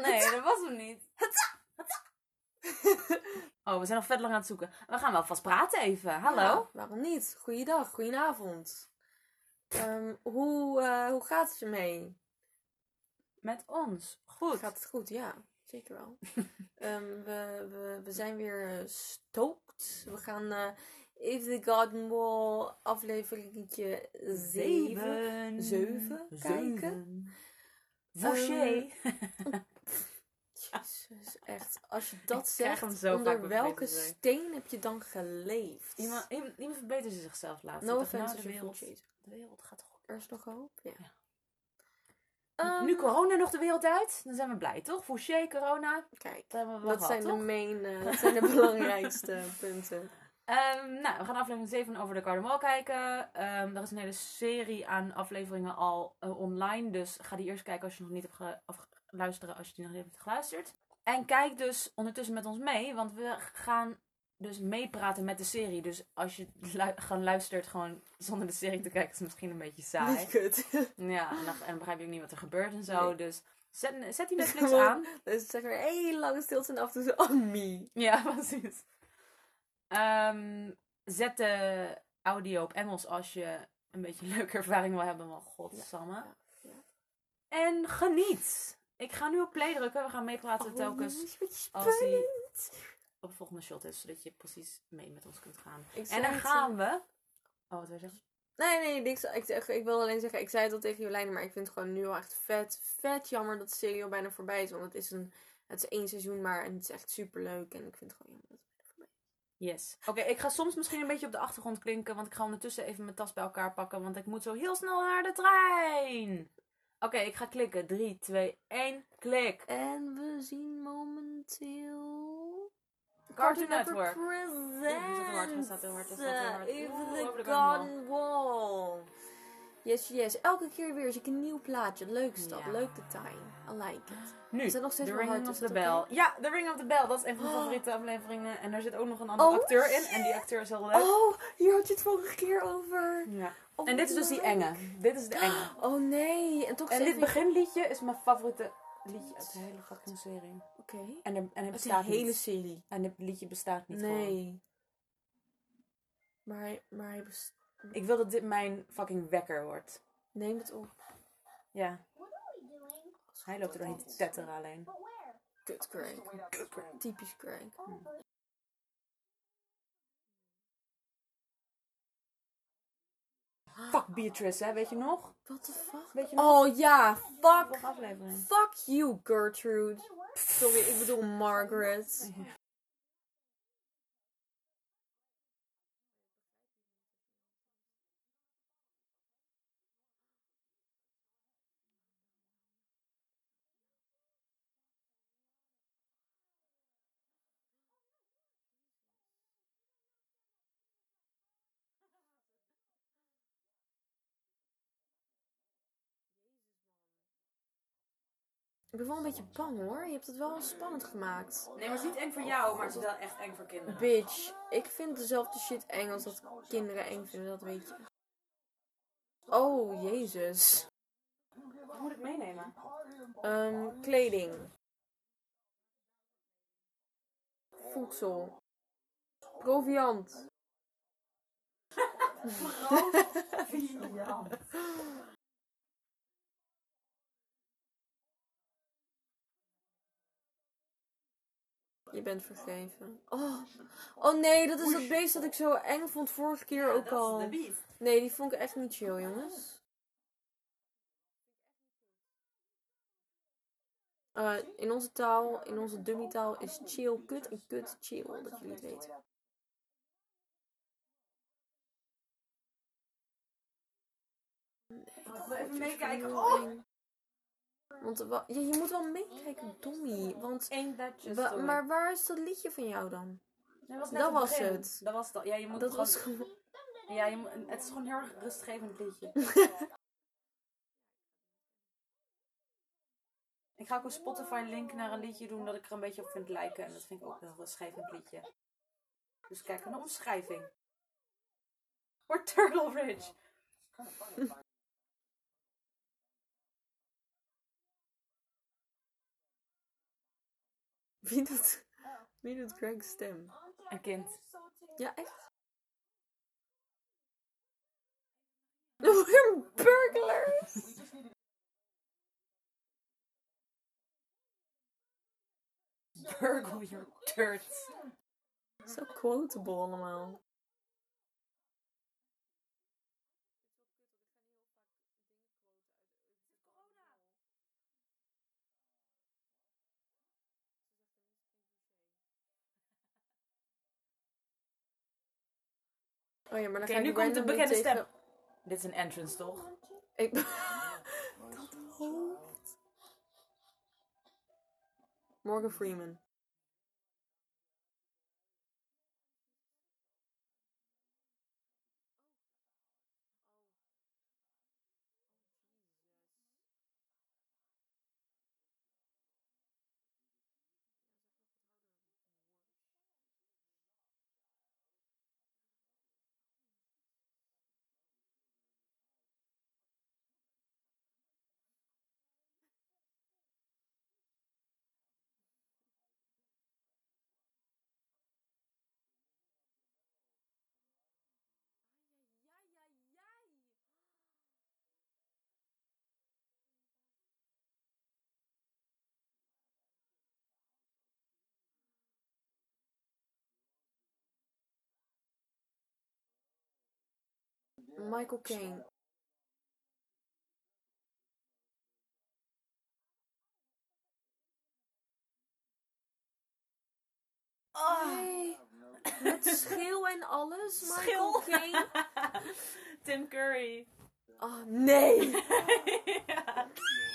Nee, dat was hem niet. Oh, we zijn nog vet lang aan het zoeken. We gaan wel vast praten even. Hallo? Ja, waarom niet? Goeiedag, goedenavond. Ehm, hoe, eh, hoe gaat het ermee? Met ons. Goed. Gaat het goed? Ja, zeker wel. Ehm, we, we, we zijn weer eh, stoked. We gaan eh If the Garden Wall afleveringetje 7. Zeven kijken. Voucher. Jezus, echt. Als je dat zegt, onder welke steen heb je dan geleefd? iemand, iemand, iemand verbetert zichzelf laatst. No nou, offense de wereld, de wereld gaat toch Er is nog hoop? Ja. Ja. Ehm, Nu corona nog de wereld uit, dan zijn we blij, toch? Fouché, corona, Kijk, dat hebben we wel dat gehad, zijn, de main, eh, dat zijn de belangrijkste punten. Ehm, nou, we gaan aflevering 7 over de Garden Wall kijken. Ehm er is een hele serie aan afleveringen al eh, online. Dus ga die eerst kijken als je nog niet hebt ge- luisteren als je die nog niet hebt geluisterd. En kijk dus ondertussen met ons mee, want we gaan dus meepraten met de serie. Dus als je lu- gewoon luistert gewoon zonder de serie te kijken, is het misschien een beetje saai. Kut. Ja, en dan, en begrijp je ook niet wat er gebeurt en zo. Nee. Dus zet, zet die Netflix aan. Dus zeg maar heel lange stilte en af en toe zo, oh me. Ja, precies. Ehm, zet de audio op Engels als je een beetje een leuke ervaring wil hebben. Want godsamme. Ja, ja. En geniet. Ik ga nu op play drukken. We gaan meepraten telkens Oh, wat als spannend. op de volgende shot is. Zodat je precies mee met ons kunt gaan. En dan gaan we... Oh, wat wil je zeggen? Nee, nee, niks. Ik, ik wil alleen zeggen, ik zei het al tegen Jolijn, maar ik vind het gewoon nu al echt vet, vet jammer dat de serie al bijna voorbij is. Want het is, een, het is één seizoen maar en het is echt super leuk. En ik vind het gewoon jammer dat het bijna voorbij is. Yes. Oké, ik ga soms misschien een beetje op de achtergrond klinken. Want ik ga ondertussen even mijn tas bij elkaar pakken. Want ik moet zo heel snel naar de trein. Oké, ik ga klikken. 3, 2, 1, klik. En we zien momenteel... Cartoon Network. Presents. Hij staat heel hard, staat heel hard, staat heel hard. Even the Garden Wall. Yes, yes. Elke keer weer zie ik een nieuw plaatje. Leuk stap, Ja. leuk detail. I like it. Nu, Is dat nog steeds The Ring hard? of the Bell. Ja, The Ring of the Bell. Dat is een van mijn Oh. favoriete afleveringen. En daar zit ook nog een andere Oh, acteur in. En die acteur is heel leuk. Oh, hier had je het vorige keer over. Ja. Oh, En dit is dus die enge. Dit is de enge. Oh nee, en toch En dit je- beginliedje is mijn favoriete liedje uit de hele fucking serie. Oké. En, er, en het bestaat een hele niet. serie. En het liedje bestaat niet gewoon. Nee. Maar, hij- maar hij best... Ik wil dat dit mijn fucking wekker wordt. Neem het op. Ja. What are we doing? Hij loopt er doorheen te tetteren alleen. Kut Crank. Typisch Crank. Oh, but Fuck Beatrice, hè? Weet je nog? What the fuck? Weet je nog? Oh ja, fuck. Fuck you, Gertrude. Sorry, ik bedoel Margaret. Ik ben wel een beetje bang hoor. Je hebt het wel spannend gemaakt. Nee, maar het is niet eng voor jou, maar het is wel echt eng voor kinderen. Bitch, ik vind dezelfde shit eng als dat kinderen eng vinden, dat weet je. Oh, jezus. Wat moet ik meenemen? Ehm, kleding. Voedsel. Proviant. Je bent vergeven. Oh. oh nee, dat is dat beest dat ik zo eng vond vorige keer ook al. Nee, die vond ik echt niet chill, jongens. Eh, in onze taal, in onze dummy taal is chill kut en kut chill, dat jullie het weten. Ik wil even meekijken. Oh! Want ja, je moet wel meekijken, Dommy. Want, wa- maar waar is dat liedje van jou dan? Nee, dat was begin. het. Dat was dat. Ja, je moet Dat gewoon... was gewoon... Ja, je moet... het is gewoon een heel erg rustgevend liedje. ik ga ook een Spotify link naar een liedje doen dat ik er een beetje op vind lijken. En dat vind ik ook een heel rustgevend liedje. Dus kijk naar de omschrijving. Voor Turtle Ridge. Wie doet, wie doet Greg's stem? Een kind. Ja, echt? We're burglars! Burgle your turds. Zo quotable allemaal. Oh ja, maar dan Oké, ga ik nu komt de randomly bekende tegen- stem. Dit is een entrance, toch? Ik... dat hoofd. Morgan Freeman. Michael Caine. Nee. Met schil en alles, Michael Schil. Caine. Tim Curry. Oh, nee. ja.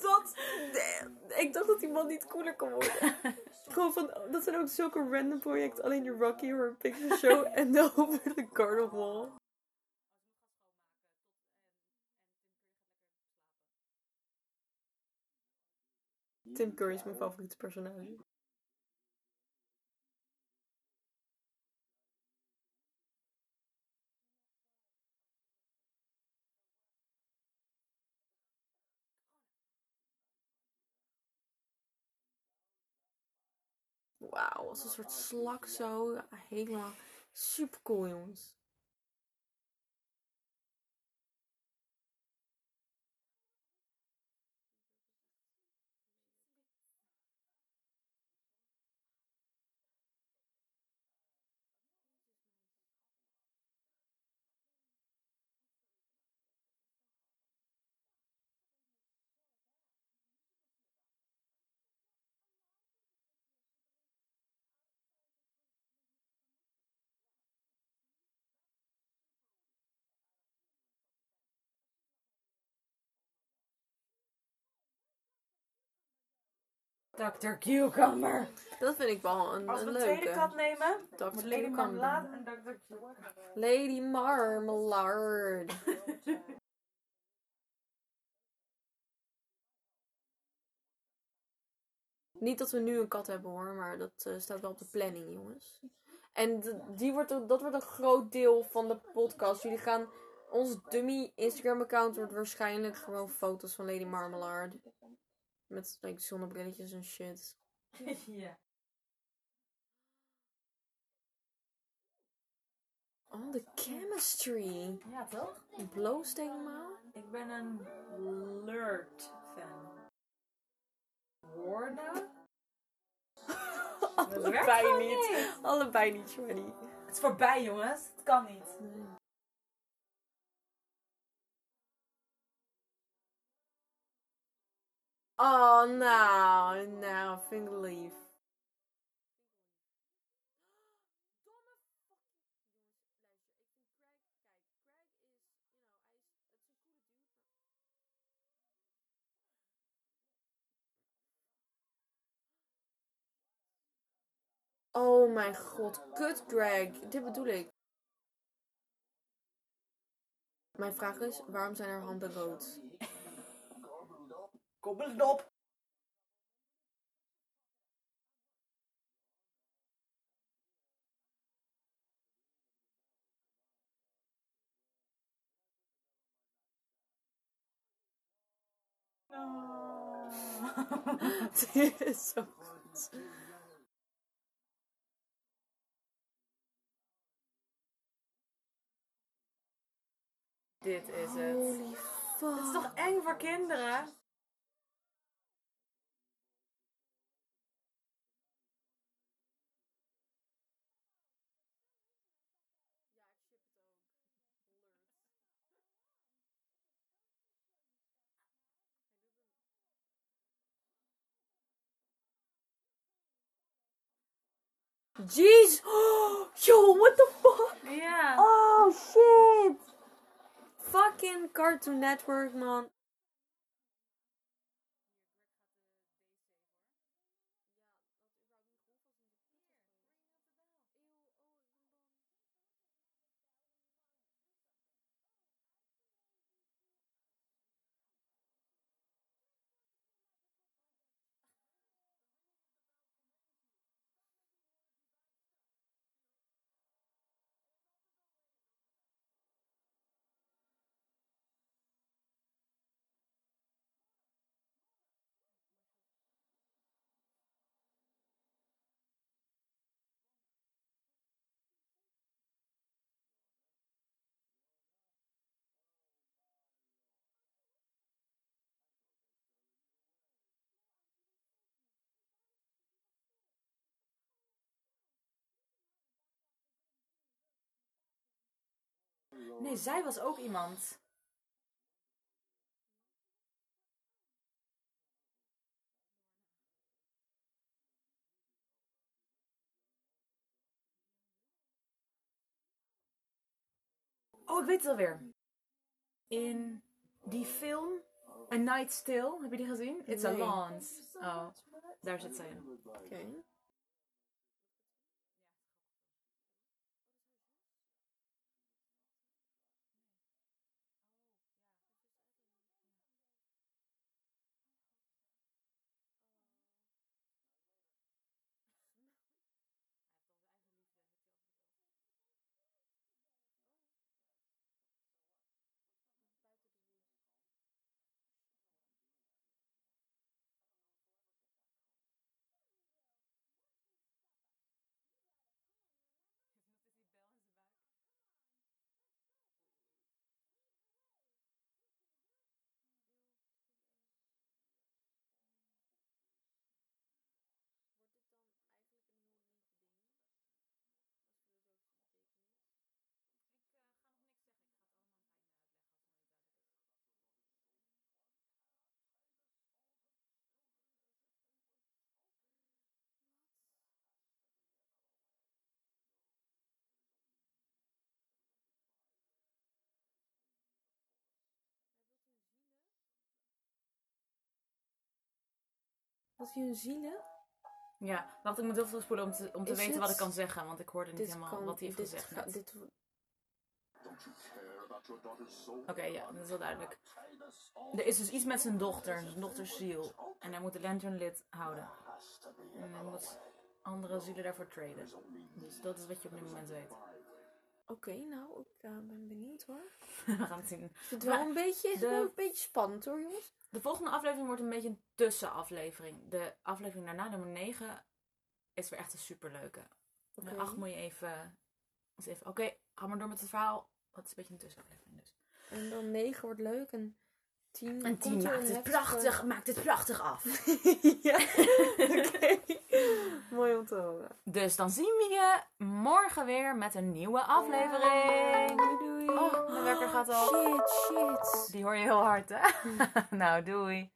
Dat... nee, Ik dacht dat die man niet cooler kon worden. Gewoon van, dat zijn ook zulke random projecten. Alleen de Rocky Horror Picture Show en de Over the Garden Wall. Tim Curry is mijn favoriete personage. Wauw, als een soort slak zo. Helemaal super cool, jongens. Dr. Cucumber. Dat vind ik wel een, Als we een een leuke. tweede kat nemen, Dr. moet Lady Cucumber. Marmalade en Dr. Cucumber. Lady Marmalade. Niet dat we nu een kat hebben hoor, maar dat eh, staat wel op de planning, jongens. En die wordt, dat wordt een groot deel van de podcast. Jullie gaan. Ons dummy Instagram-account wordt waarschijnlijk gewoon foto's van Lady Marmalade. Met like, zonnebrilletjes en shit. ja. Oh, de chemistry. ja, toch? Bloost helemaal. Ik ben een Lurt fan. Woorden? Allebei niet. Allebei niet, Shreddy. Het is voorbij, jongens. Het kan niet. Oh, nou, nou, vind ik lief. Oh mijn god, kut Greg. Dit bedoel ik. Mijn vraag is, waarom zijn er handen rood? Koppel het op. Dit is zo goed. Dit is het. Holy fuck. Het is toch eng voor kinderen? Jeez! Oh, yo, what the fuck? Yeah. Oh shit! Fucking Cartoon Network, man. Nee, zij was ook iemand. Oh, ik weet het alweer. In die film A Night Still, heb je die gezien? It's a. Lance. Oh, daar zit zij in. Oké dit dan eigenlijk een heel lief ding? Als filosofische betekenis? Ik ga nog niks zeggen. Ik ga het allemaal aan het einde uitleggen als het nog niet duidelijk is. Hij wordt een zielig. Wat hij een zielig? Ja, wacht, ik moet heel veel spoelen om te, om te Is weten het- wat ik kan zeggen, want ik hoorde niet Dit helemaal kan, wat hij heeft dit gezegd. ga- dit, Oké, ja, dat is wel duidelijk. Er is dus iets met zijn dochter, zijn dochters ziel. En hij moet de lantern lid houden. En hij moet andere zielen daarvoor traden. Dus dat is wat je op dit moment weet. Oké, nou, ik eh, ben benieuwd hoor. We gaan het zien. Het wel een beetje, de- wel een beetje spannend hoor, jongens. De volgende aflevering wordt een beetje een tussenaflevering. De aflevering daarna, nummer 9, is weer echt een superleuke. Oké. De 8 moet je even... even Oké, ga maar door met het verhaal. Dat is een beetje een tussenaflevering dus. En dan 9 wordt leuk en 10 En er maakt het heftige- prachtig, maakt het prachtig af. ja, oké. Mooi om te horen. Dus dan zien we je morgen weer met een nieuwe aflevering. Doei doei. Oh, mijn wekker gaat al. Shit, shit. Die hoor je heel hard, hè? nou, doei.